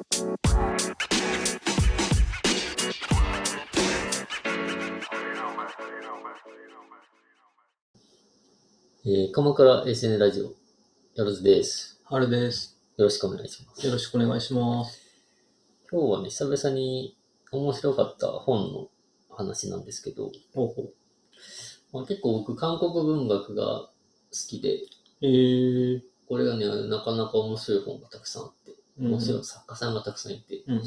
えー、鎌倉 SN ラジオ、よろずです。春です。よろしくお願いします。よろしくお願いします。今日はね、久々に面白かった本の話なんですけど、ほうほう。まあ、結構僕、韓国文学が好きで、えー、これがね、なかなか面白い本がたくさんあって、面白い作家さんがたくさんいて、うん。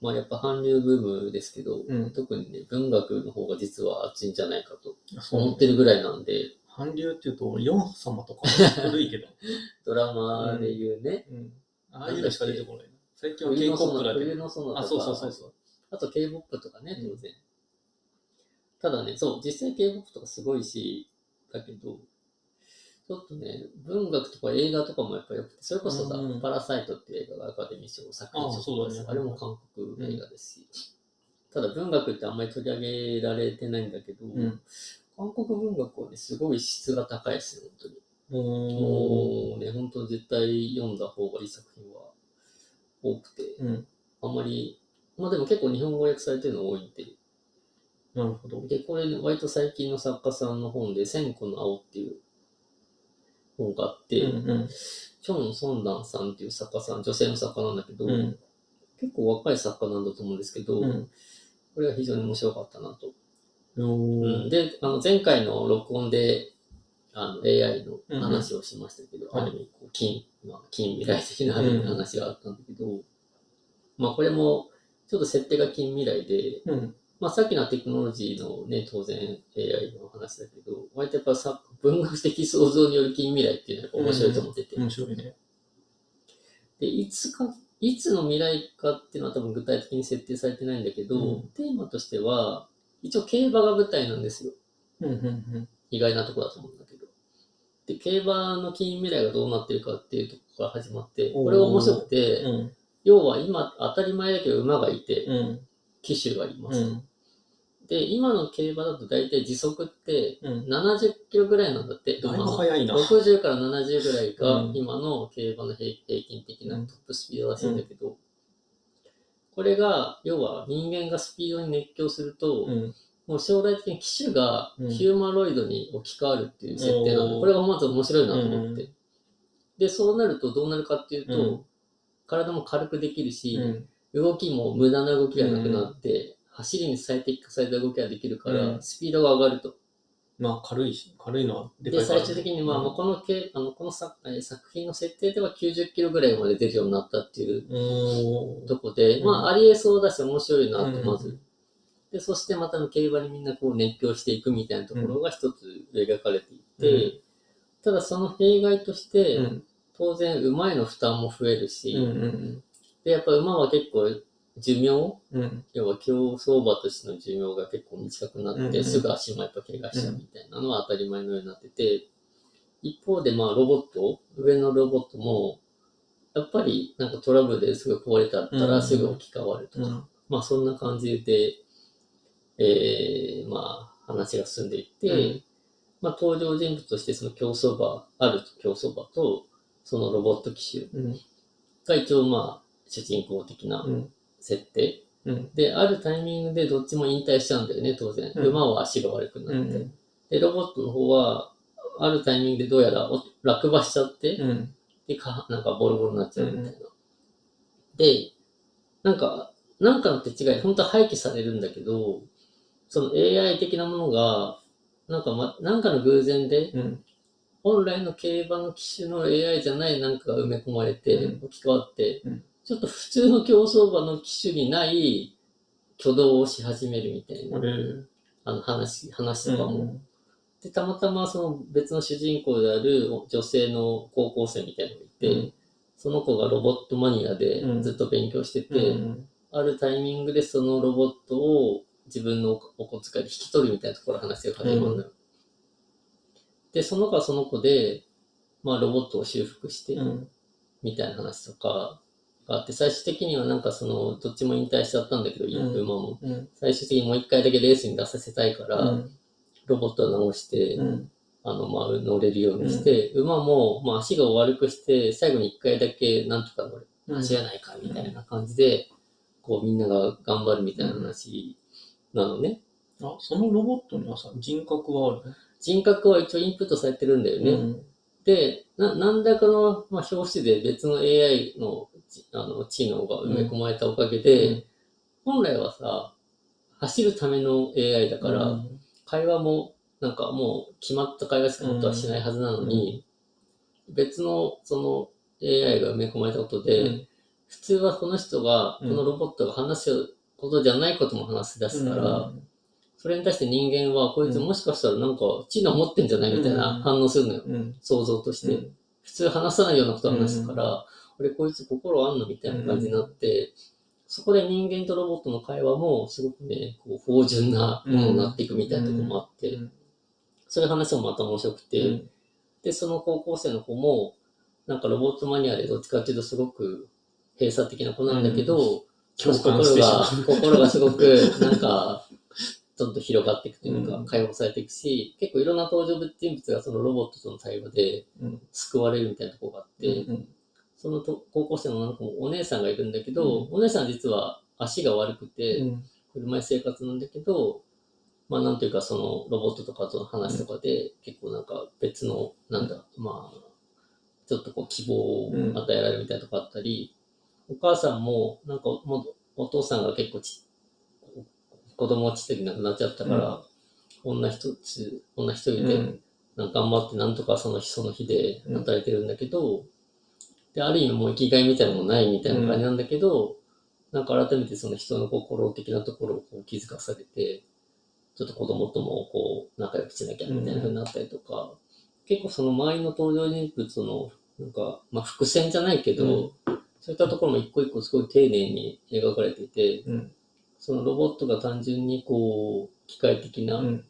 まあやっぱ韓流ブームですけど、うん特にね、文学の方が実は熱いんじゃないかと思ってるぐらいなんで、韓流っていうと、ヨン様とか古いけど。ドラマで言うね、うん。ああいうのしか出てこない。最近は K-POP だけど。の園とか、あ、そうそうそうそう。あと K-POP とかね、うん当然。ただね、そう、実際 K-POP とかすごいし、だけど、ちょっとね、文学とか映画とかもやっぱよくて、それこそさ、うんパラサイトっていう映画がアカデミー賞作品賞あそうだねあれも韓国映画ですし、ただ文学ってあんまり取り上げられてないんだけど、うん。韓国文学はね、すごい質が高いですね、本当に。おもうね、本当絶対読んだ方がいい作品は多くて、うん。あんまり、まあでも結構日本語訳されてるの多いんで、なるほど。で、これ、ね、割と最近の作家さんの本で、千個の青っていう本があって、うんうん。チョン・ソンダンさんっていう作家さん、女性の作家なんだけど、うん。結構若い作家なんだと思うんですけど、うん。これが非常に面白かったなと。おうんー。で、あの前回の録音で、あの AI の話をしましたけど、うんある意味こう近、まあ、近未来的なある意味話があったんだけど、まあこれもちょっと設定が近未来で、うん。まあさっきのテクノロジーのね、当然 AI の話だけど、割とやっぱさ文学的想像による近未来っていうのはやっぱ面白いと思ってて、面白いね。で、いつか、いつの未来かっていうのは多分具体的に設定されてないんだけど、うんテーマとしては、一応競馬が舞台なんですよ。うんうん意外なところだと思うんだけど。で、競馬の近未来がどうなってるかっていうところから始まって、これが面白くて、うん。要は今当たり前だけど馬がいて、うん。騎手がいますと、うん。で、今の競馬だと大体時速ってうん。70キロぐらいなんだって。だいぶ馬の早いな。60から70ぐらいがうん今の競馬の平平均的なうんトップスピードらしいんだけど、これが、要は人間がスピードに熱狂すると、うん。もう将来的に機種がうんヒューマロイドに置き換わるっていう設定なので、おーこれがまず面白いなと思って。うで、そうなるとどうなるかっていうと、うん体も軽くできるし、うん。動きも無駄な動きがなくなって、走りに最適化された動きができるから、うんスピードが上がると。まあ、軽いし、軽いのはでかで、いからね。最終的に、まあ、このけあのこの作えー作品の設定では90キロぐらいまで出るようになったっていうとこで、うんまあ、ありえそうだし面白いなと、うんまず。で、そしてまたの競馬にみんなこう熱狂していくみたいなところが一つ描かれていて、うんただその弊害として、うん。当然馬への負担も増えるし、で、やっぱ馬は結構寿命うん。うん。要は競走馬としての寿命が結構短くなって、すぐ足もやっぱ怪我しちゃうみたいなのは当たり前のようになってて、一方でまあロボット、上のロボットも、やっぱりなんかトラブルですぐ壊れたったらすぐ置き換わるとか、うんまあそんな感じで、えー、まあ話が進んでいって、うんまあ登場人物としてその競走馬、ある競走馬とそのロボット機種うん。が一応まあ主人公的なうん。設定。うん。で、あるタイミングでどっちも引退しちゃうんだよね、当然。うん馬は足が悪くなって。うん。で、ロボットの方は、あるタイミングでどうやらお落馬しちゃって、うん。で、か、なんかボロボロになっちゃうみたいな。で、なんか、なんかの手違い、本当は廃棄されるんだけど、その AI 的なものが、なんかま、なんかの偶然で、うん。本来の競馬の機種の AI じゃないなんかが埋め込まれて、うん置き換わって、うんちょっと普通の競走馬の機種にない挙動をし始めるみたいな、あの話、話とかも。うんで、たまたまその別の主人公である女性の高校生みたいなのがいて、うんその子がロボットマニアでうんずっと勉強してて、うん。あるタイミングでそのロボットを自分のお小遣いで引き取るみたいなところの話が始まるのよ。で、その子はその子で、まあロボットを修復して、うん。みたいな話とかがあって、最終的にはなんかその、どっちも引退しちゃったんだけど、ん馬も。うん。最終的にもう一回だけレースに出させたいから、うん。ロボットを直して、うん。あの、まあ、乗れるようにして、馬も、まあ、足が悪くして、最後に一回だけなんとか乗れ、うん走らないかみみたいな感じで、こうみんなが頑張るみたいな話なのね。あ、そのロボットにはさ、人格はある人格は一応インプットされてるんだよね。うん。で、な、なんだかの、まあ、表紙で別の AI のちあの知能が埋め込まれたおかげで、うん。本来はさ、走るための AI だから、うん。会話も、なんかもう決まった会話しか本当はしないはずなのに、別のその AI が埋め込まれたことで、うん。普通はこの人が、こうん。のロボットが話すことじゃないことも話し出すから、それに対して人間は、こいつもしかしたらなんか知能持ってんじゃないみたいな反応するのよ。うん。想像として。うん。普通話さないようなことを話すから、俺こいつ心あんのみたいな感じになって、そこで人間とロボットの会話もすごくね、こう芳醇なものになっていくみたいなところもあって、うん。そういう話もまた面白くて、うん。で、その高校生の子も、なんかロボットマニアでどっちかっていうとすごく閉鎖的な子なんだけど、心が、心がすごく、なんか、ちょっと広がっていくというか、うん。解放されていくし、結構いろんな登場人物がそのロボットとの対話でうん。救われるみたいなところがあって、うんそのと高校生の女の子もお姉さんがいるんだけど、お姉さんは実は足が悪くて、うん。車椅子生活なんだけど、まあなんていうかそのロボットとかとの話とかで、結構なんか別の、なんだ、まあ、ちょっとこう希望を与えられるみたいなとこあったり、お母さんもなんかもうお父さんが結構ち子供がちっちゃい時亡くなっちゃったから、女一つ、女一人でうん。なんか頑張ってなんとかその日その日で働いてるんだけど、で、ある意味もう生きがいみたいなのもないみたいな感じなんだけど、なんか改めてその人の心的なところをこう気づかされて、ちょっと子供ともこう仲良くしなきゃみたいな風になったりとか、結構その周りの登場人物の、なんか、まあ伏線じゃないけど、そういったところも一個一個すごい丁寧に描かれていて、うん。そのロボットが単純にこう、機械的なうん。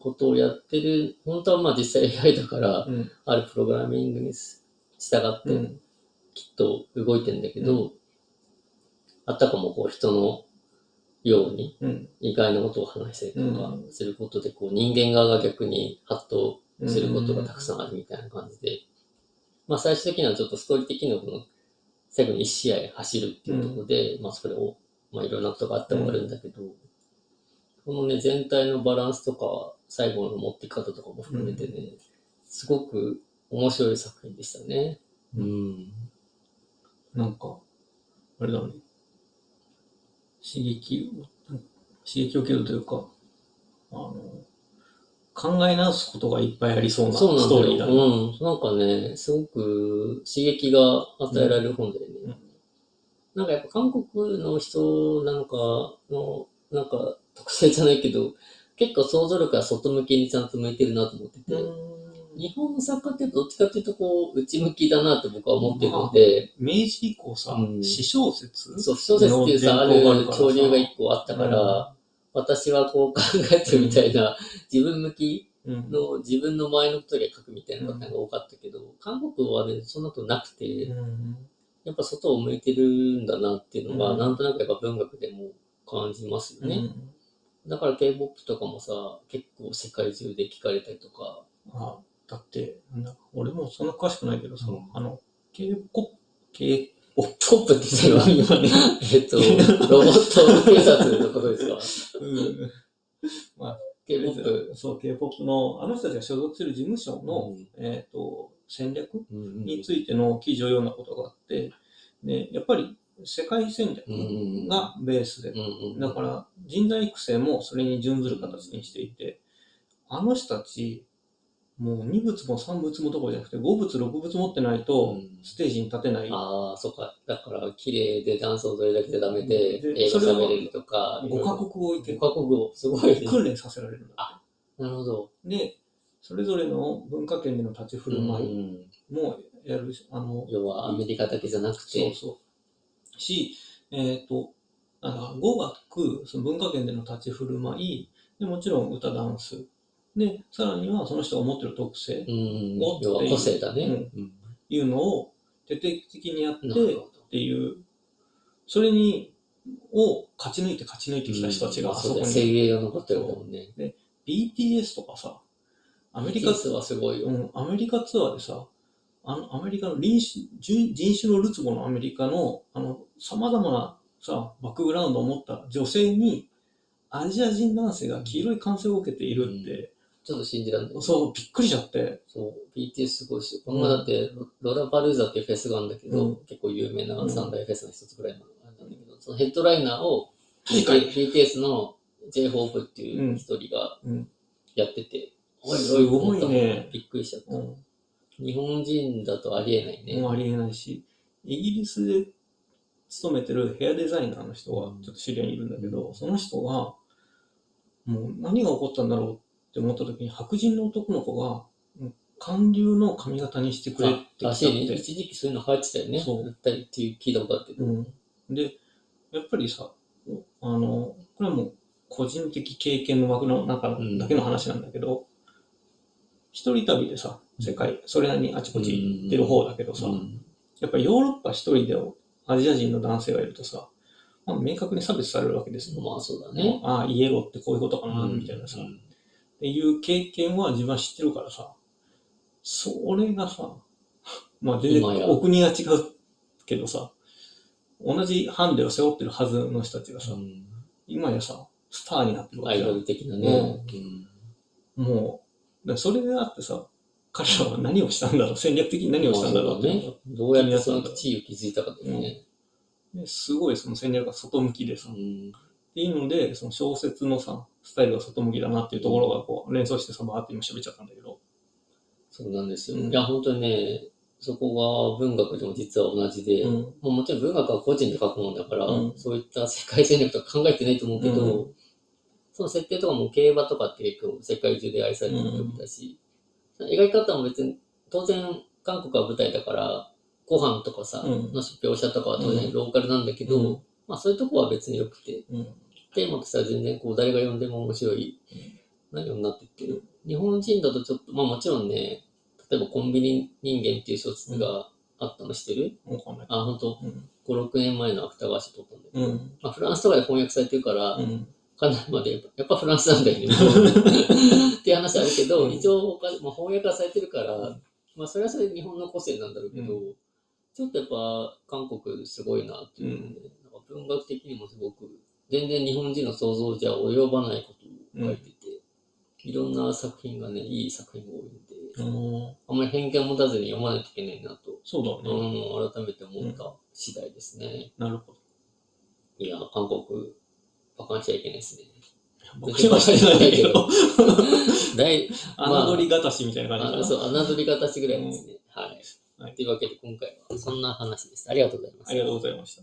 ことをやってる、本当はまあ実際 AI だから、うん。あるプログラミングに従ってうんきっと動いてんだけど、あたかもこう人のようにうん。意外なことを話したりとかうん。することで、こう人間側が逆にハッとすることがたくさんあるみたいな感じで、まあ最終的にはちょっとストーリー的にはこの最後に一試合走るっていうところで、まあそれを、まあいろんなことがあって終わるんだけど、このね全体のバランスとか最後の持っていき方とかも含めてね、すごく面白い作品でしたね。うん。なんか、あれだね。刺激を、刺激を受けるというか、あの、考え直すことがいっぱいありそうなス。トーリーだね。うん。なんかね、すごく刺激が与えられる本だよね。うんなんかやっぱ韓国の人なのかの、なんか特性じゃないけど、結構想像力が外向きにちゃんと向いてるなと思ってて、日本の作家ってどっちかっていうとこう、内向きだなって僕は思ってるので、明治以降さ、うん。詩小説。そう、小説っていうさ、ある潮流が一個あったから、私はこう考えてるみたいな、自分向きうん。の自分の前のことで書くみたいな方が多かったけど、韓国はね、そんなことなくて、うん。やっぱ外を向いてるんだなっていうのが、うん。なんとなくやっぱ文学でも感じますよね。だから K-POP とかもさ、結構世界中で聞かれたりとか、あだって、なんだ俺もそんな詳しくないけどさ、うん。あの、K-POP、K、ポップって言ってるのは今ね、えっと、ロボット警察のことですか？うん、?K-POP。そう、K-POP の、あの人たちが所属する事務所の、うん。えっ、と、戦略うんについての記事を読んだことがあって、で、やっぱり世界戦略うんがベースでだから人材育成もそれに準ずる形にしていて、あの人たち、もう2物も3物もどころじゃなくて5物6物持ってないとうんステージに立てない。ああ、そっか。だから、綺麗でダンスを踊るだけじゃダメで、で映画喋れるとか、5カ国語いけ5カ国語、すごいね。訓練させられるんだなるほど。で、それぞれの文化圏での立ち振る舞いうんもやるし、あの、要はアメリカだけじゃなくそうて、そう。し、えっ、と、なんか語学、その文化圏での立ち振る舞い、でもちろん歌、ダンス。で、さらにはその人が持ってる特性、うん。お要は個性だね。うん。いうのを徹底的にやってっ。ていう、それに、を勝ち抜いて勝ち抜いてきた人たちがあそこに、精鋭が残ってるもんね。BTS とかさ、アメリカ BTS はすごいよ。うん、アメリカツアーでさ、あの、アメリカの人種、人人種のるつぼのアメリカの、あの、様々なさ、バックグラウンドを持った女性に、アジア人男性が黄色い感染を受けているって、ちょっと信じらんない。そう、びっくりしちゃって、そう、BTS すごいし、この前だってロ、ロラパルーザっていうフェスがあるんだけど、うん。結構有名なうん。三大フェスの一つぐらいのあれなんだけど、そのヘッドライナーを BTS の J-HOPE っていう一人がうん。やってて、うんすごいね。びっくりしちゃった。うん、日本人だとありえないね。もうありえないし、イギリスで勤めてるヘアデザイナーの人はちょっと知り合いにいるんだけど、その人が、もう何が起こったんだろうって思った時に、白人の男の子が、うん韓流の髪型にしてくれってあらしいね。来たって。一時期そういうの流行ってたよね。そう売ったりっていう聞いたことあって。うん、で、やっぱりさ、あの、これはもう個人的経験の枠の中うんだけの話なんだけど、一人旅でさ、世界、それなりにあちこち行ってる方だけどさ、うんやっぱヨーロッパ一人でアジア人の男性がいるとさ、まあ、明確に差別されるわけですよ。まあそうだね。ああ、イエローってこういうことかな、みたいなさ、っうんていう経験は自分は知ってるからさ、それがさ、まあ全然お国が違うけどさ、同じハンデを背負ってるはずの人たちがさ、うん。今やさ、スターになってるわけじゃん。アイドル的なね。うん。もう、それであってさ、彼らは何をしたんだろう、戦略的に何をしたんだろう？ってまあね。どうやってその地位を築いたかだよね。ですごいその戦略が外向きでさ、っうん。ていうので、その小説のさ、スタイルが外向きだなっていうところがこう連想してさ、バーって今喋っちゃったんだけど。そうなんですよ。うんいや、本当にね、そこが文学でも実は同じで、うん。もうもちろん文学は個人で書くもんだから、うんそういった世界戦略とか考えてないと思うけど、うその設定とかも競馬とかって結構世界中で愛されてる曲だし、描き方も別に、当然韓国は舞台だから、ご飯とかさ、うんの描写とかは当然うんローカルなんだけど、うんまあそういうとこは別に良くて、うん。テーマとしては全然こう誰が読んでも面白い内容になってってる。日本人だとちょっと、まあもちろんね、例えばコンビニ人間っていう小説があったの知ってる、わかん。あ、本当うん。5、6年前の芥川賞取ったんだけど、うん。まあフランスとかで翻訳されてるから、うん。かなりまでやっぱフランスなんだよね。っていう話あるけど、うん一応他、まあ、翻訳はされてるから、まあそれはそれで日本の個性なんだろうけど、うちょっとやっぱ韓国すごいなっていうので、なんか文学的にもすごく、全然日本人の想像じゃ及ばないことを書いてて、いろんな作品がね、いい作品が多いんで、うんあんまり偏見を持たずに読まないといけないなと、そうだね。うん、改めて思った次第ですね。なるほど。いや、韓国、バカにしちゃいけないですね。僕はしてないけど、大、侮りがたしみたいな感じそう、侮り方しぐらいですね。はい。はいというわけで今回はそんな話です。ありがとうございます。ありがとうございました。